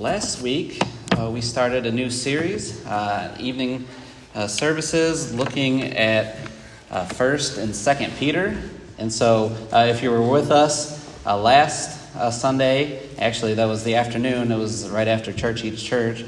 Last week, uh, we started a new series, uh, evening uh, services, looking at uh, First and Second Peter. And so, uh, if you were with us uh, last Sunday, actually that was the afternoon. It was right after church each church.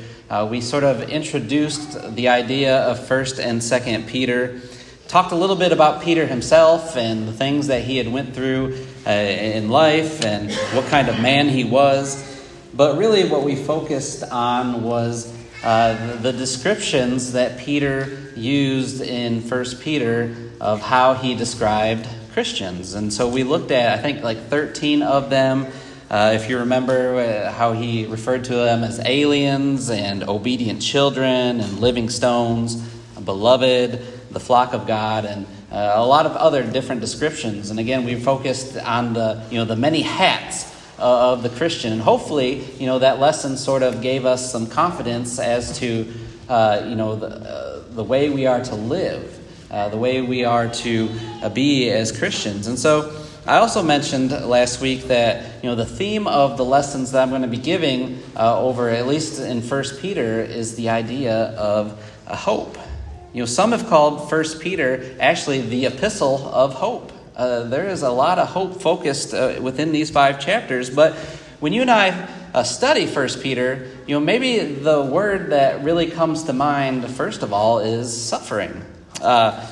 we sort of introduced the idea of First and Second Peter. Talked a little bit about Peter himself and the things that he had went through in life and what kind of man he was. But really, what we focused on was uh, the descriptions that Peter used in 1 Peter of how he described Christians. And so we looked at, I think, like 13 of them. Uh, if you remember uh, how he referred to them as aliens and obedient children and living stones, beloved, the flock of God, and uh, a lot of other different descriptions. And again, we focused on the, you know, the many hats uh, of the Christian. And hopefully, you know, that lesson sort of gave us some confidence as to, uh, you know, the, uh, the way we are to live, uh, the way we are to uh, be as Christians. And so I also mentioned last week that, you know, the theme of the lessons that I'm going to be giving uh, over, at least in First Peter, is the idea of a hope. You know, some have called First Peter actually the epistle of hope. Uh, there is a lot of hope focused uh, within these five chapters. But when you and I uh, study First Peter, you know maybe the word that really comes to mind first of all is suffering. Uh,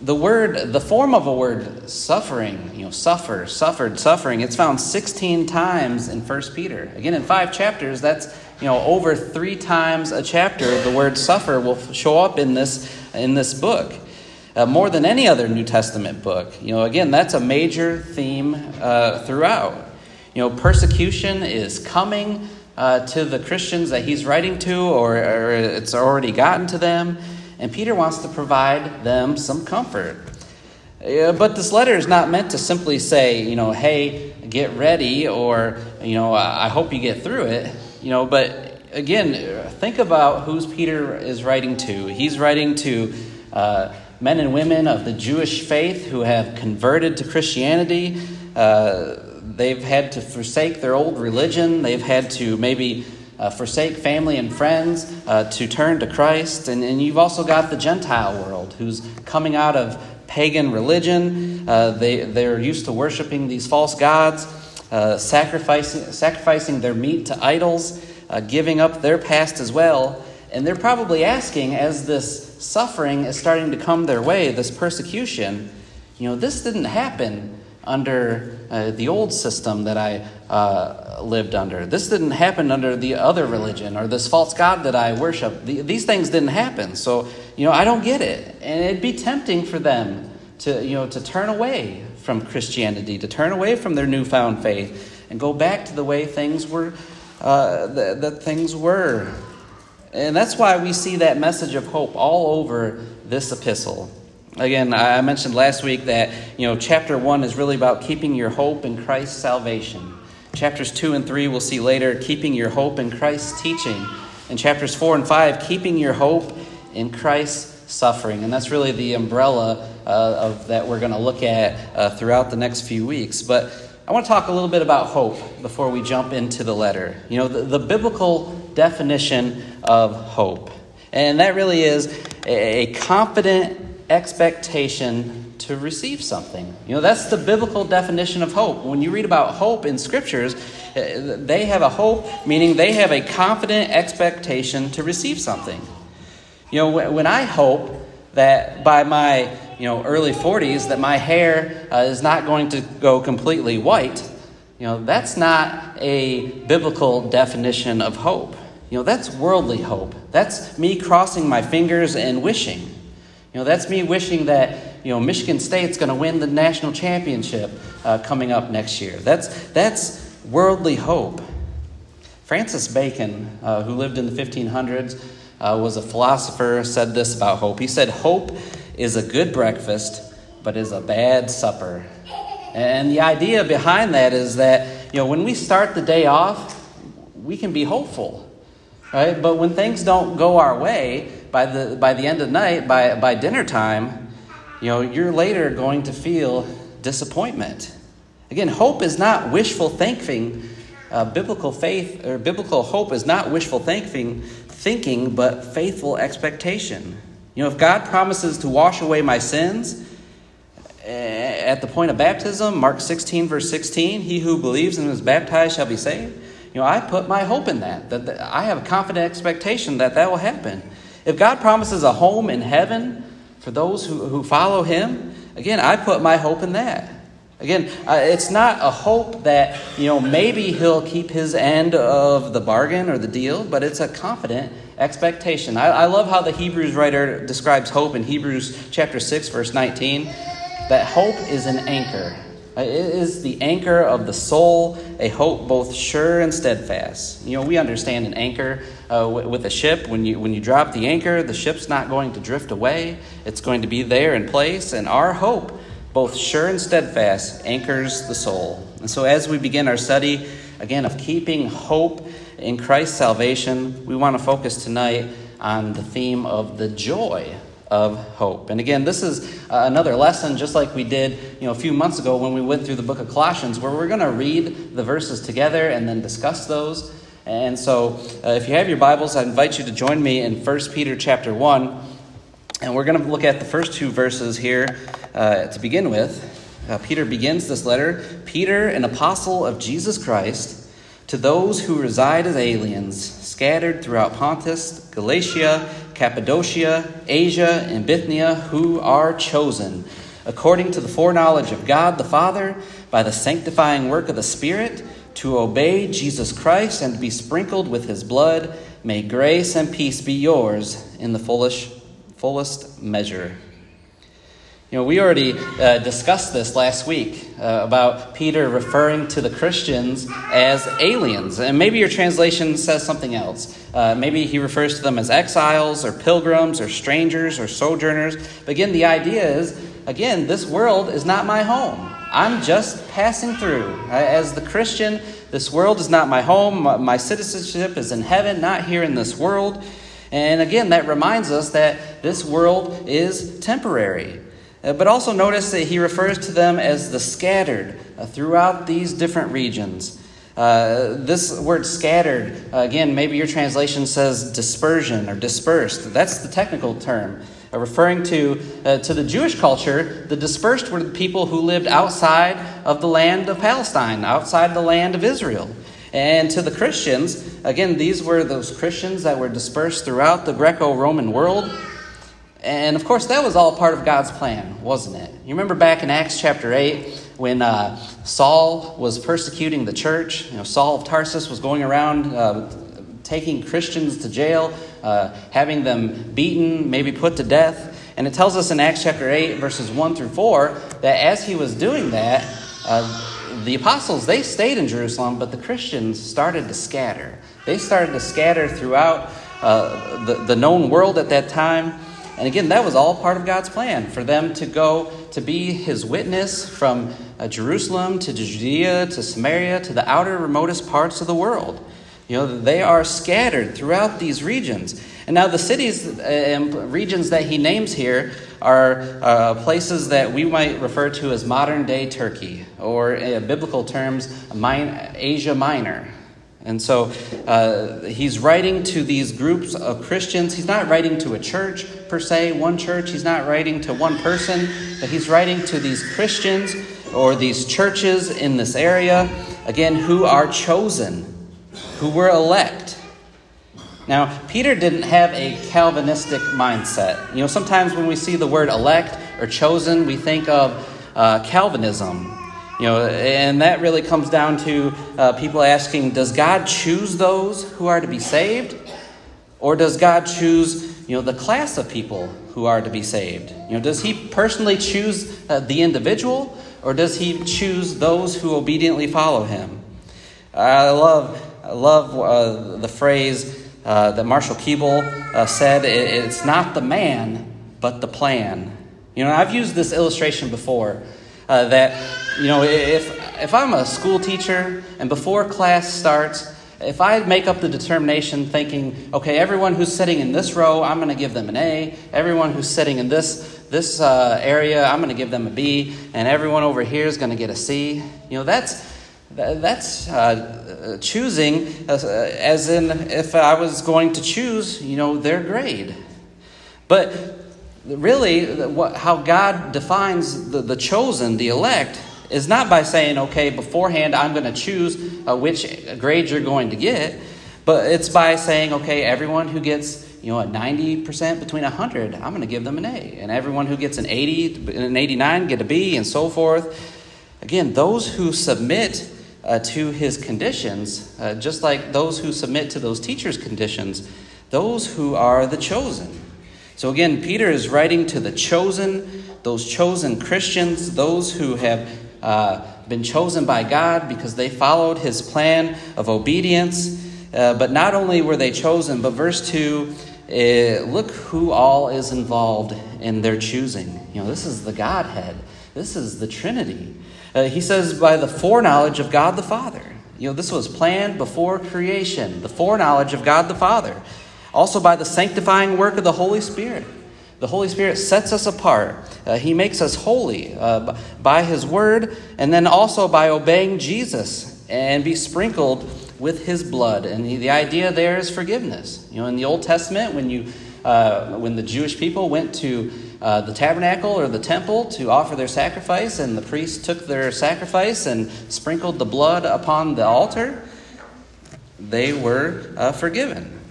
the word, the form of a word, suffering, you know, suffer, suffered, suffering, it's found 16 times in First Peter. Again, in five chapters, that's, you know, over three times a chapter, the word suffer will show up in this, in this book uh, more than any other New Testament book. You know, again, that's a major theme uh, throughout. You know, persecution is coming uh, to the Christians that he's writing to, or, or it's already gotten to them, and Peter wants to provide them some comfort. but this letter is not meant to simply say, you know, hey, get ready, or, you know, I hope you get through it. You know, but again, think about who's Peter is writing to. He's writing to uh, men and women of the Jewish faith who have converted to Christianity. Uh, they've had to forsake their old religion. They've had to maybe uh, forsake family and friends uh, to turn to Christ. And, and you've also got the Gentile world who's coming out of pagan religion. Uh, they, they're used to worshiping these false gods, uh, sacrificing, sacrificing their meat to idols, uh, giving up their past as well. And they're probably asking, as this suffering is starting to come their way, this persecution, you know, this didn't happen under uh, the old system that I uh, lived under. This didn't happen under the other religion or this false God that I worship. The, these things didn't happen. So, you know, I don't get it. And it'd be tempting for them to, you know, to turn away from Christianity, to turn away from their newfound faith and go back to the way things were, uh, that, that things were and that's why we see that message of hope all over this epistle. Again, I mentioned last week that, you know, chapter 1 is really about keeping your hope in Christ's salvation. Chapters 2 and 3 we'll see later keeping your hope in Christ's teaching. And chapters 4 and 5 keeping your hope in Christ's suffering. And that's really the umbrella uh, of that we're going to look at uh, throughout the next few weeks. But I want to talk a little bit about hope before we jump into the letter. You know, the, the biblical definition of hope. And that really is a confident expectation to receive something. You know, that's the biblical definition of hope. When you read about hope in scriptures, eh, they have a hope, meaning they have a confident expectation to receive something. You know, when I hope that by my you know early 40s that my hair uh, is not going to go completely white, you know, that's not a biblical definition of hope. You know, that's worldly hope. That's me crossing my fingers and wishing. You know, that's me wishing that, you know, Michigan State's going to win the national championship uh, coming up next year. That's, that's worldly hope. Francis Bacon, uh, who lived in the 1500s, uh, was a philosopher, said this about hope. He said, Hope is a good breakfast, but is a bad supper. And the idea behind that is that, you know, when we start the day off, we can be hopeful. Right? But when things don't go our way, by the, by the end of the night, by, by dinner time, you know, you're later going to feel disappointment. Again, hope is not wishful thinking. uh, biblical faith or biblical hope is not wishful thinking, thinking, but faithful expectation. You know, if God promises to wash away my sins eh, at the point of baptism, Mark 16, verse 16, he who believes and is baptized shall be saved. You know, I put my hope in that, that, I have a confident expectation that that will happen. If God promises a home in heaven for those who, who follow him, again, I put my hope in that. Again, uh, it's not a hope that, you know, maybe he'll keep his end of the bargain or the deal, but it's a confident expectation. I, I love how the Hebrews writer describes hope in Hebrews chapter 6, verse 19, that hope is an anchor. Uh, it is the anchor of the soul, a hope both sure and steadfast. You know, we understand an anchor uh, with a ship. When you, when you drop the anchor, the ship's not going to drift away, it's going to be there in place. And our hope, both sure and steadfast, anchors the soul. And so, as we begin our study, again, of keeping hope in Christ's salvation, we want to focus tonight on the theme of the joy of hope. And again, this is uh, another lesson, just like we did you know, a few months ago when we went through the book of Colossians, where we're going to read the verses together and then discuss those. And so, uh, if you have your Bibles, I invite you to join me in 1 Peter chapter 1. And we're going to look at the first two verses here uh, to begin with. Uh, Peter begins this letter Peter, an apostle of Jesus Christ, to those who reside as aliens, scattered throughout Pontus, Galatia, Cappadocia, Asia, and Bithynia, who are chosen, according to the foreknowledge of God the Father, by the sanctifying work of the Spirit, to obey Jesus Christ and be sprinkled with his blood. May grace and peace be yours in the fullest, fullest measure. You know, we already uh, discussed this last week uh, about Peter referring to the Christians as aliens. And maybe your translation says something else. Uh, maybe he refers to them as exiles or pilgrims or strangers or sojourners. But again, the idea is again, this world is not my home. I'm just passing through. As the Christian, this world is not my home. My citizenship is in heaven, not here in this world. And again, that reminds us that this world is temporary. Uh, but also notice that he refers to them as the scattered uh, throughout these different regions. Uh, this word scattered, uh, again, maybe your translation says dispersion or dispersed. That's the technical term. Referring to, to the Jewish culture, the dispersed were the people who lived outside of the land of Palestine, outside the land of Israel. And to the Christians, again, these were those Christians that were dispersed throughout the Greco Roman world. And of course, that was all part of God's plan, wasn't it? You remember back in Acts chapter 8 when uh, Saul was persecuting the church? You know, Saul of Tarsus was going around uh, taking Christians to jail, uh, having them beaten, maybe put to death. And it tells us in Acts chapter 8, verses 1 through 4, that as he was doing that, uh, the apostles, they stayed in Jerusalem, but the Christians started to scatter. They started to scatter throughout uh, the, the known world at that time. And again, that was all part of God's plan for them to go to be his witness from uh, Jerusalem to Judea to Samaria to the outer, remotest parts of the world. You know, they are scattered throughout these regions. And now the cities and regions that he names here are uh, places that we might refer to as modern day Turkey, or in biblical terms, Asia Minor. And so uh, he's writing to these groups of Christians. He's not writing to a church per se, one church. He's not writing to one person, but he's writing to these Christians or these churches in this area, again, who are chosen, who were elect. Now, Peter didn't have a Calvinistic mindset. You know, sometimes when we see the word elect or chosen, we think of uh, Calvinism you know, and that really comes down to uh, people asking, does God choose those who are to be saved? Or does God choose, you know, the class of people who are to be saved? You know, does he personally choose uh, the individual? Or does he choose those who obediently follow him? I love, I love uh, the phrase uh, that Marshall Keeble uh, said, it's not the man, but the plan. You know, I've used this illustration before uh, that you know, if, if I'm a school teacher and before class starts, if I make up the determination thinking, okay, everyone who's sitting in this row, I'm going to give them an A. Everyone who's sitting in this, this uh, area, I'm going to give them a B. And everyone over here is going to get a C. You know, that's, That's uh, choosing, uh, as in if I was going to choose, you know, their grade. But really, what, how God defines the, the chosen, the elect, is not by saying, okay, beforehand I'm going to choose uh, which grade you're going to get, but it's by saying, okay, everyone who gets you know, a 90% between 100, I'm going to give them an A. And everyone who gets an 80, an 89, get a B, and so forth. Again, those who submit uh, to his conditions, uh, just like those who submit to those teachers' conditions, those who are the chosen. So again, Peter is writing to the chosen, those chosen Christians, those who have uh, been chosen by God because they followed his plan of obedience. Uh, but not only were they chosen, but verse 2 uh, look who all is involved in their choosing. You know, this is the Godhead, this is the Trinity. Uh, he says, by the foreknowledge of God the Father. You know, this was planned before creation, the foreknowledge of God the Father. Also by the sanctifying work of the Holy Spirit. The Holy Spirit sets us apart. Uh, he makes us holy uh, by His Word, and then also by obeying Jesus and be sprinkled with His blood. And the, the idea there is forgiveness. You know, in the Old Testament, when you uh, when the Jewish people went to uh, the tabernacle or the temple to offer their sacrifice, and the priest took their sacrifice and sprinkled the blood upon the altar, they were uh, forgiven.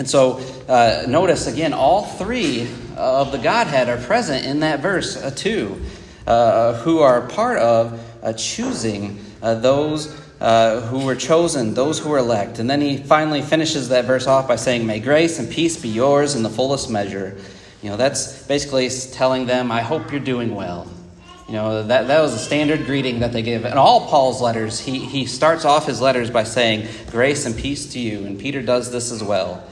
And so, uh, notice again, all three of the Godhead are present in that verse uh, too, uh, who are part of uh, choosing those uh, who were chosen, those who were elect. And then he finally finishes that verse off by saying, May grace and peace be yours in the fullest measure. You know, that's basically telling them, I hope you're doing well. You know, that, that was a standard greeting that they give. In all Paul's letters, he, he starts off his letters by saying, Grace and peace to you. And Peter does this as well.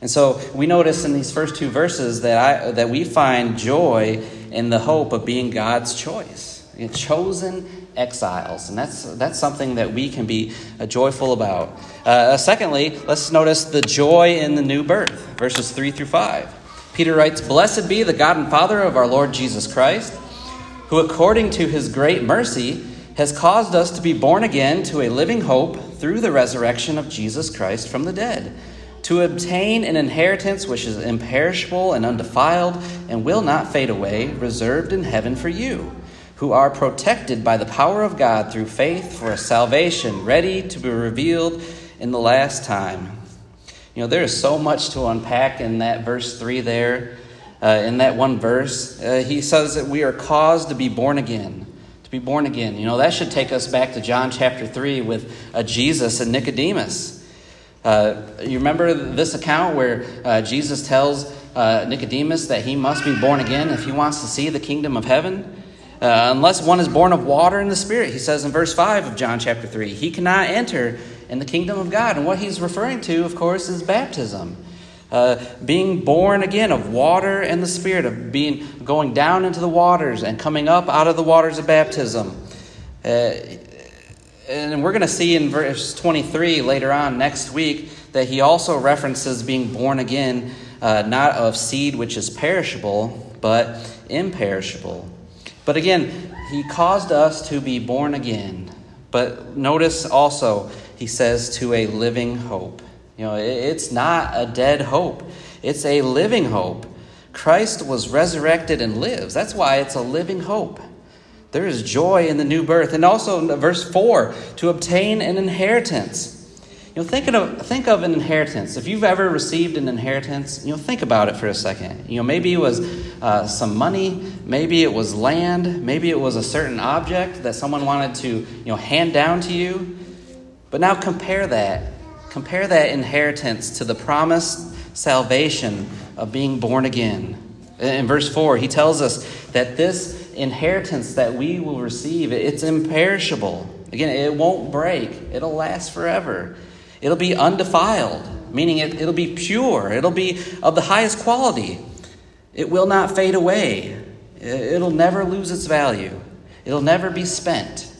And so we notice in these first two verses that, I, that we find joy in the hope of being God's choice. Chosen exiles. And that's, that's something that we can be uh, joyful about. Uh, secondly, let's notice the joy in the new birth, verses 3 through 5. Peter writes, Blessed be the God and Father of our Lord Jesus Christ, who according to his great mercy has caused us to be born again to a living hope through the resurrection of Jesus Christ from the dead, to obtain an inheritance which is imperishable and undefiled and will not fade away, reserved in heaven for you, who are protected by the power of God through faith for a salvation ready to be revealed in the last time. You know, there is so much to unpack in that verse 3 there. Uh, in that one verse, uh, he says that we are caused to be born again. To be born again. You know, that should take us back to John chapter 3 with Jesus and Nicodemus. Uh, you remember this account where uh, Jesus tells uh, Nicodemus that he must be born again if he wants to see the kingdom of heaven? unless one is born of water and the Spirit, he says in verse 5 of John chapter 3, he cannot enter in the kingdom of God. And what he's referring to, of course, is baptism. Uh, being born again of water and the Spirit, of being going down into the waters and coming up out of the waters of baptism. Uh, and we're going to see in verse 23 later on next week that he also references being born again, uh, not of seed which is perishable, but imperishable. But again, he caused us to be born again. But notice also he says, to a living hope. You know, it's not a dead hope, it's a living hope. Christ was resurrected and lives. That's why it's a living hope. There is joy in the new birth. And also, verse 4 to obtain an inheritance. You know, think of, think of an inheritance. If you've ever received an inheritance, you know, think about it for a second. You know, maybe it was uh, some money, maybe it was land, maybe it was a certain object that someone wanted to, you know, hand down to you. But now compare that. Compare that inheritance to the promised salvation of being born again. In verse 4, he tells us that this inheritance that we will receive, it's imperishable. Again, it won't break. It'll last forever. It'll be undefiled, meaning it, it'll be pure. It'll be of the highest quality. It will not fade away. It'll never lose its value. It'll never be spent.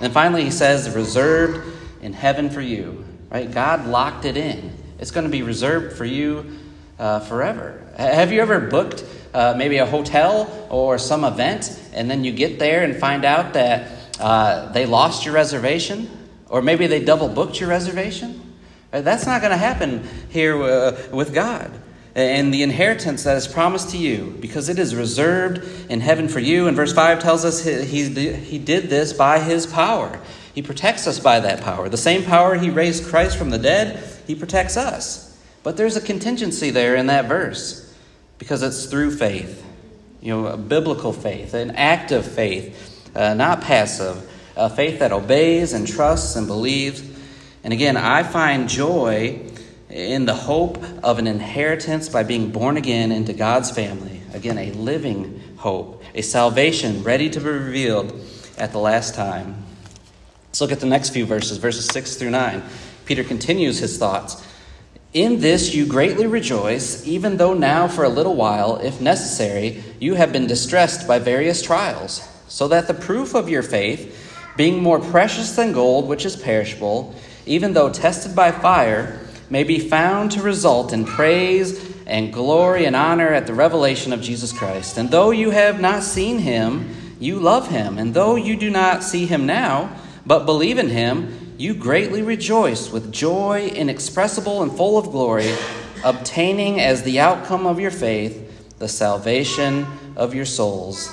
And finally, he says, reserved in heaven for you. Right? God locked it in. It's going to be reserved for you uh, forever. Have you ever booked uh, maybe a hotel or some event, and then you get there and find out that uh, they lost your reservation, or maybe they double booked your reservation. Uh, that's not going to happen here uh, with God. And the inheritance that is promised to you, because it is reserved in heaven for you. And verse 5 tells us he, he, he did this by his power. He protects us by that power. The same power he raised Christ from the dead, he protects us. But there's a contingency there in that verse, because it's through faith. You know, a biblical faith, an active faith, uh, not passive, a faith that obeys and trusts and believes. And again, I find joy in the hope of an inheritance by being born again into God's family. Again, a living hope, a salvation ready to be revealed at the last time. Let's look at the next few verses, verses 6 through 9. Peter continues his thoughts. In this you greatly rejoice, even though now for a little while, if necessary, you have been distressed by various trials, so that the proof of your faith, being more precious than gold, which is perishable, even though tested by fire, may be found to result in praise and glory and honor at the revelation of Jesus Christ. And though you have not seen him, you love him. And though you do not see him now, but believe in him, you greatly rejoice with joy inexpressible and full of glory, obtaining as the outcome of your faith the salvation of your souls.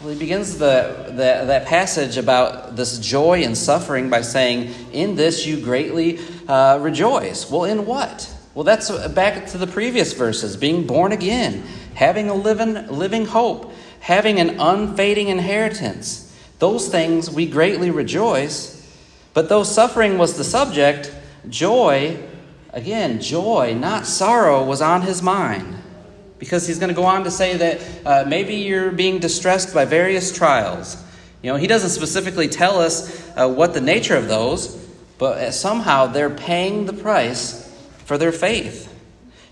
Well, he begins the, the, that passage about this joy and suffering by saying, In this you greatly uh, rejoice. Well, in what? Well, that's back to the previous verses being born again, having a living, living hope, having an unfading inheritance. Those things we greatly rejoice. But though suffering was the subject, joy, again, joy, not sorrow, was on his mind because he's going to go on to say that uh, maybe you're being distressed by various trials. You know, he doesn't specifically tell us uh, what the nature of those, but somehow they're paying the price for their faith.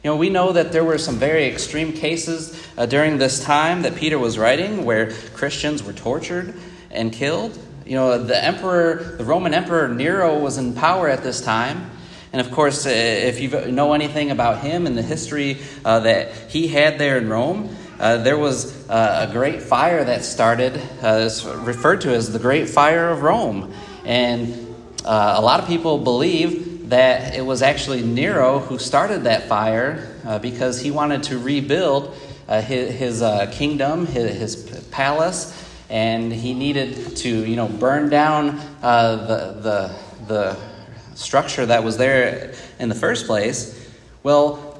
You know, we know that there were some very extreme cases uh, during this time that Peter was writing where Christians were tortured and killed. You know, the emperor, the Roman emperor Nero was in power at this time. And of course, uh, if you know anything about him and the history uh, that he had there in Rome, uh, there was uh, a great fire that started, uh, referred to as the Great Fire of Rome. And uh, a lot of people believe that it was actually Nero who started that fire because he wanted to rebuild his, his kingdom, his, his, palace, and he needed to, you know, burn down the, the, the structure that was there in the first place. Well,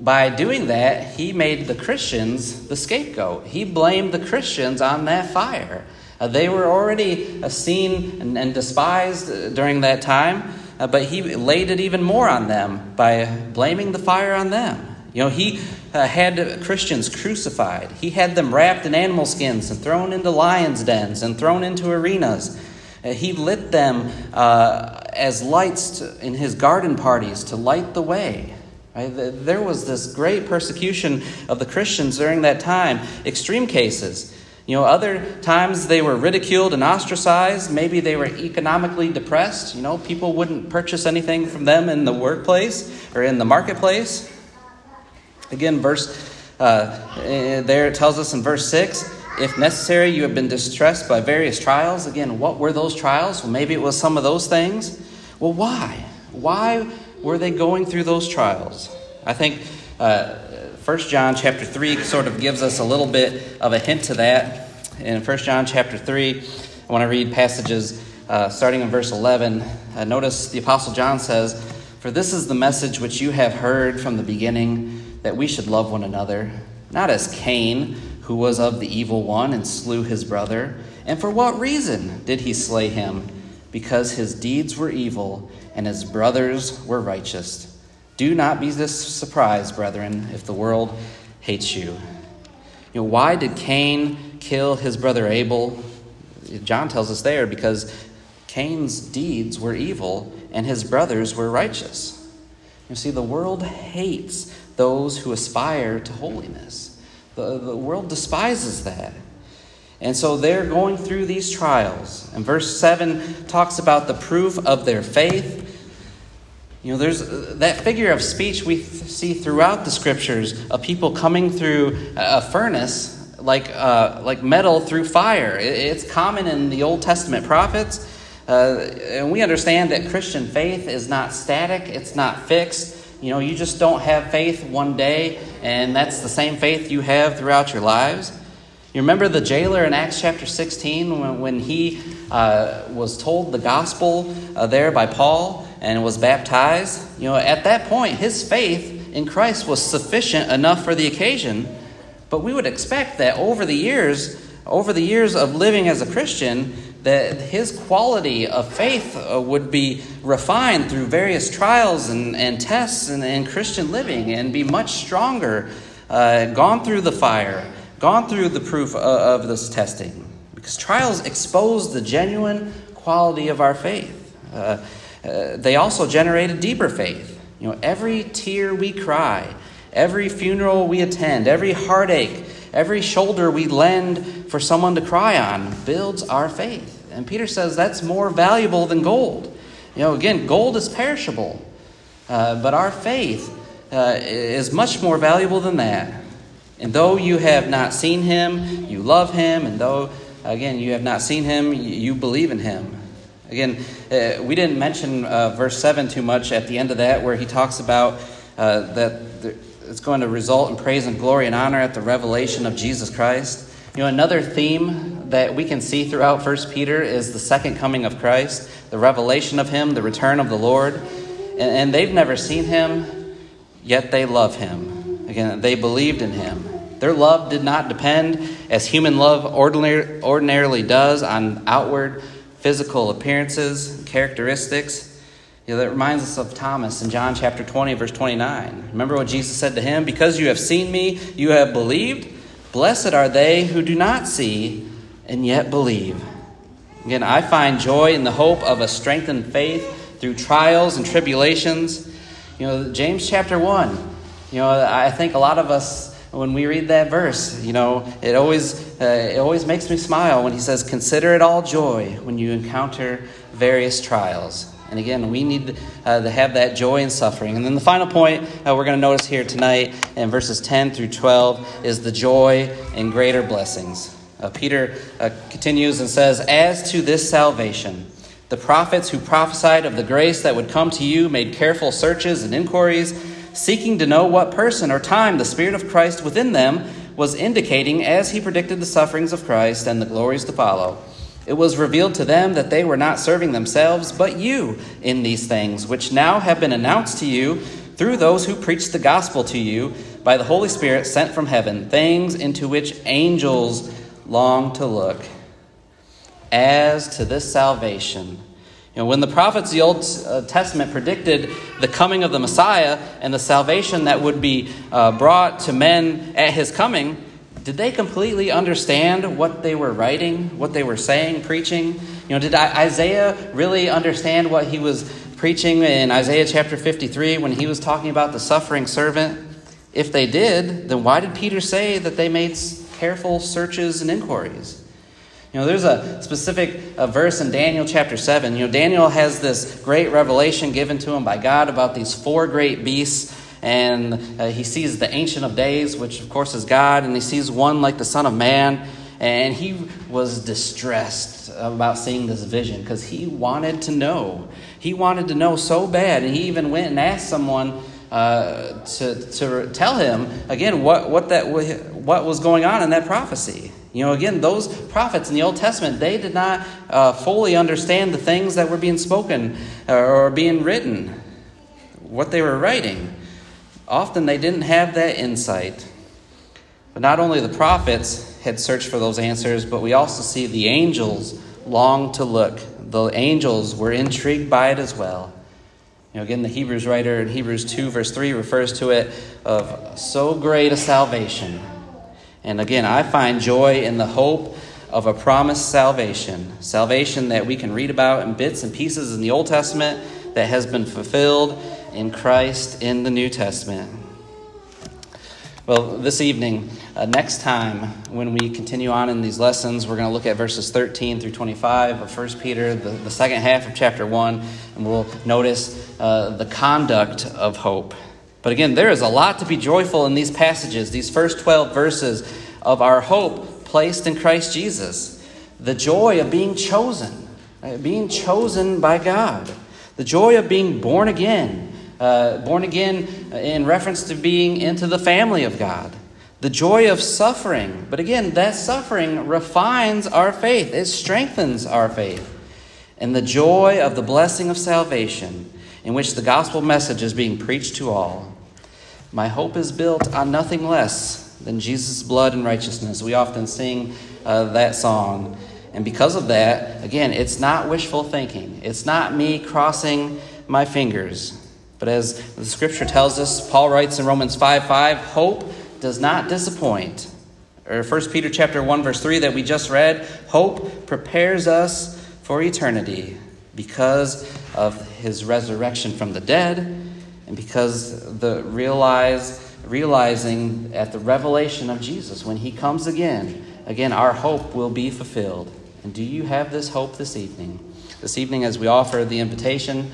by doing that, he made the Christians the scapegoat. He blamed the Christians on that fire. Uh, they were already uh, seen and, and, despised uh, during that time, uh, but he laid it even more on them by blaming the fire on them. You know, he uh, had Christians crucified, he had them wrapped in animal skins and thrown into lions' dens and thrown into arenas. Uh, he lit them uh, as lights to, in his garden parties to light the way. Right? There was this great persecution of the Christians during that time, extreme cases. You know, other times they were ridiculed and ostracized. Maybe they were economically depressed. You know, people wouldn't purchase anything from them in the workplace or in the marketplace. Again, verse uh, eh, there it tells us in verse 6 if necessary, you have been distressed by various trials. Again, what were those trials? Well, maybe it was some of those things. Well, why? Why were they going through those trials? I think uh, 1 John chapter 3 sort of gives us a little bit of a hint to that. In 1 John chapter 3, I want to read passages uh, starting in verse 11. Uh, notice the Apostle John says, For this is the message which you have heard from the beginning, that we should love one another, not as Cain who was of the evil one and slew his brother. And for what reason did he slay him? Because his deeds were evil and his brothers were righteous. Do not be this surprised, brethren, if the world hates you. You know, why did Cain kill his brother Abel? John tells us there because Cain's deeds were evil and his brothers were righteous. You see, the world hates those who aspire to holiness. The, the world despises that. And so they're going through these trials. And verse 7 talks about the proof of their faith. You know, there's that figure of speech we see throughout the scriptures of people coming through a furnace like, uh, like metal through fire. It's common in the Old Testament prophets. Uh, and we understand that Christian faith is not static, it's not fixed. You know, you just don't have faith one day, and that's the same faith you have throughout your lives. You remember the jailer in Acts chapter 16 when, when he uh, was told the gospel uh, there by Paul and was baptized? You know, at that point, his faith in Christ was sufficient enough for the occasion. But we would expect that over the years, over the years of living as a Christian, that his quality of faith uh, would be refined through various trials and, and tests and, and Christian living and be much stronger, uh, gone through the fire, gone through the proof of, of this testing. Because trials expose the genuine quality of our faith. Uh, uh, they also generate a deeper faith. You know, every tear we cry, every funeral we attend, every heartache, every shoulder we lend for someone to cry on builds our faith. And Peter says that's more valuable than gold. You know, again, gold is perishable, uh, but our faith uh, is much more valuable than that. And though you have not seen him, you love him. And though, again, you have not seen him, you believe in him. Again, uh, we didn't mention uh, verse 7 too much at the end of that, where he talks about uh, that it's going to result in praise and glory and honor at the revelation of Jesus Christ. You know, another theme that we can see throughout First Peter is the second coming of Christ, the revelation of Him, the return of the Lord. And, and they've never seen Him, yet they love Him. Again, they believed in Him. Their love did not depend, as human love ordinary, ordinarily does, on outward physical appearances, characteristics. You know, that reminds us of Thomas in John chapter 20, verse 29. Remember what Jesus said to him? Because you have seen me, you have believed. Blessed are they who do not see and yet believe. Again, I find joy in the hope of a strengthened faith through trials and tribulations. You know, James chapter 1. You know, I think a lot of us, when we read that verse, you know, it always, uh, it always makes me smile when he says, Consider it all joy when you encounter various trials. And again, we need uh, to have that joy in suffering. And then the final point uh, we're going to notice here tonight in verses 10 through 12 is the joy in greater blessings. Uh, Peter uh, continues and says, As to this salvation, the prophets who prophesied of the grace that would come to you made careful searches and inquiries, seeking to know what person or time the Spirit of Christ within them was indicating as he predicted the sufferings of Christ and the glories to follow. It was revealed to them that they were not serving themselves, but you in these things, which now have been announced to you through those who preach the gospel to you by the Holy Spirit sent from heaven, things into which angels long to look. As to this salvation, you know, when the prophets of the Old uh, Testament predicted the coming of the Messiah and the salvation that would be uh, brought to men at his coming, did they completely understand what they were writing, what they were saying, preaching? You know, did Isaiah really understand what he was preaching in Isaiah chapter 53 when he was talking about the suffering servant? If they did, then why did Peter say that they made careful searches and inquiries? You know, there's a specific uh, verse in Daniel chapter 7. You know, Daniel has this great revelation given to him by God about these four great beasts and uh, he sees the Ancient of Days, which of course is God, and he sees one like the Son of Man. And he was distressed about seeing this vision because he wanted to know. He wanted to know so bad. And he even went and asked someone uh, to, to tell him, again, what, what, that, what was going on in that prophecy. You know, again, those prophets in the Old Testament, they did not uh, fully understand the things that were being spoken uh, or being written, what they were writing. Often they didn't have that insight. But not only the prophets had searched for those answers, but we also see the angels long to look. The angels were intrigued by it as well. You know, again, the Hebrews writer in Hebrews 2, verse 3, refers to it of so great a salvation. And again, I find joy in the hope of a promised salvation. Salvation that we can read about in bits and pieces in the Old Testament that has been fulfilled in Christ in the New Testament. Well, this evening, uh, next time when we continue on in these lessons, we're going to look at verses 13 through 25 of 1 Peter, the, the second half of chapter 1, and we'll notice uh, the conduct of hope. But again, there is a lot to be joyful in these passages. These first 12 verses of our hope placed in Christ Jesus, the joy of being chosen, right? being chosen by God, the joy of being born again, uh, born again in reference to being into the family of God. The joy of suffering. But again, that suffering refines our faith, it strengthens our faith. And the joy of the blessing of salvation, in which the gospel message is being preached to all. My hope is built on nothing less than Jesus' blood and righteousness. We often sing uh, that song. And because of that, again, it's not wishful thinking. It's not me crossing my fingers. But as the scripture tells us, Paul writes in Romans 5 5, hope does not disappoint. Or 1 Peter chapter 1, verse 3 that we just read, hope prepares us for eternity because of his resurrection from the dead and because the realize realizing at the revelation of Jesus when he comes again, again our hope will be fulfilled. And do you have this hope this evening? This evening as we offer the invitation,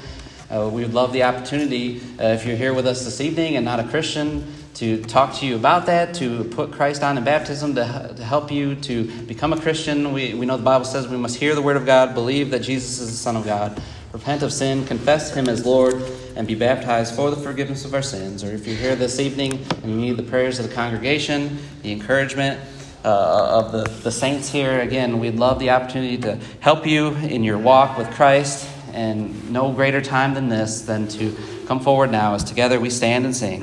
uh, we would love the opportunity uh, if you're here with us this evening and not a Christian to talk to you about that, to put Christ on in baptism, to, to help you to become a Christian. We, we know the Bible says we must hear the Word of God, believe that Jesus is the Son of God, repent of sin, confess Him as Lord, and be baptized for the forgiveness of our sins. Or if you're here this evening and you need the prayers of the congregation, the encouragement, uh, of the, the saints here. Again, we'd love the opportunity to help you in your walk with Christ, and no greater time than this than to come forward now as together we stand and sing.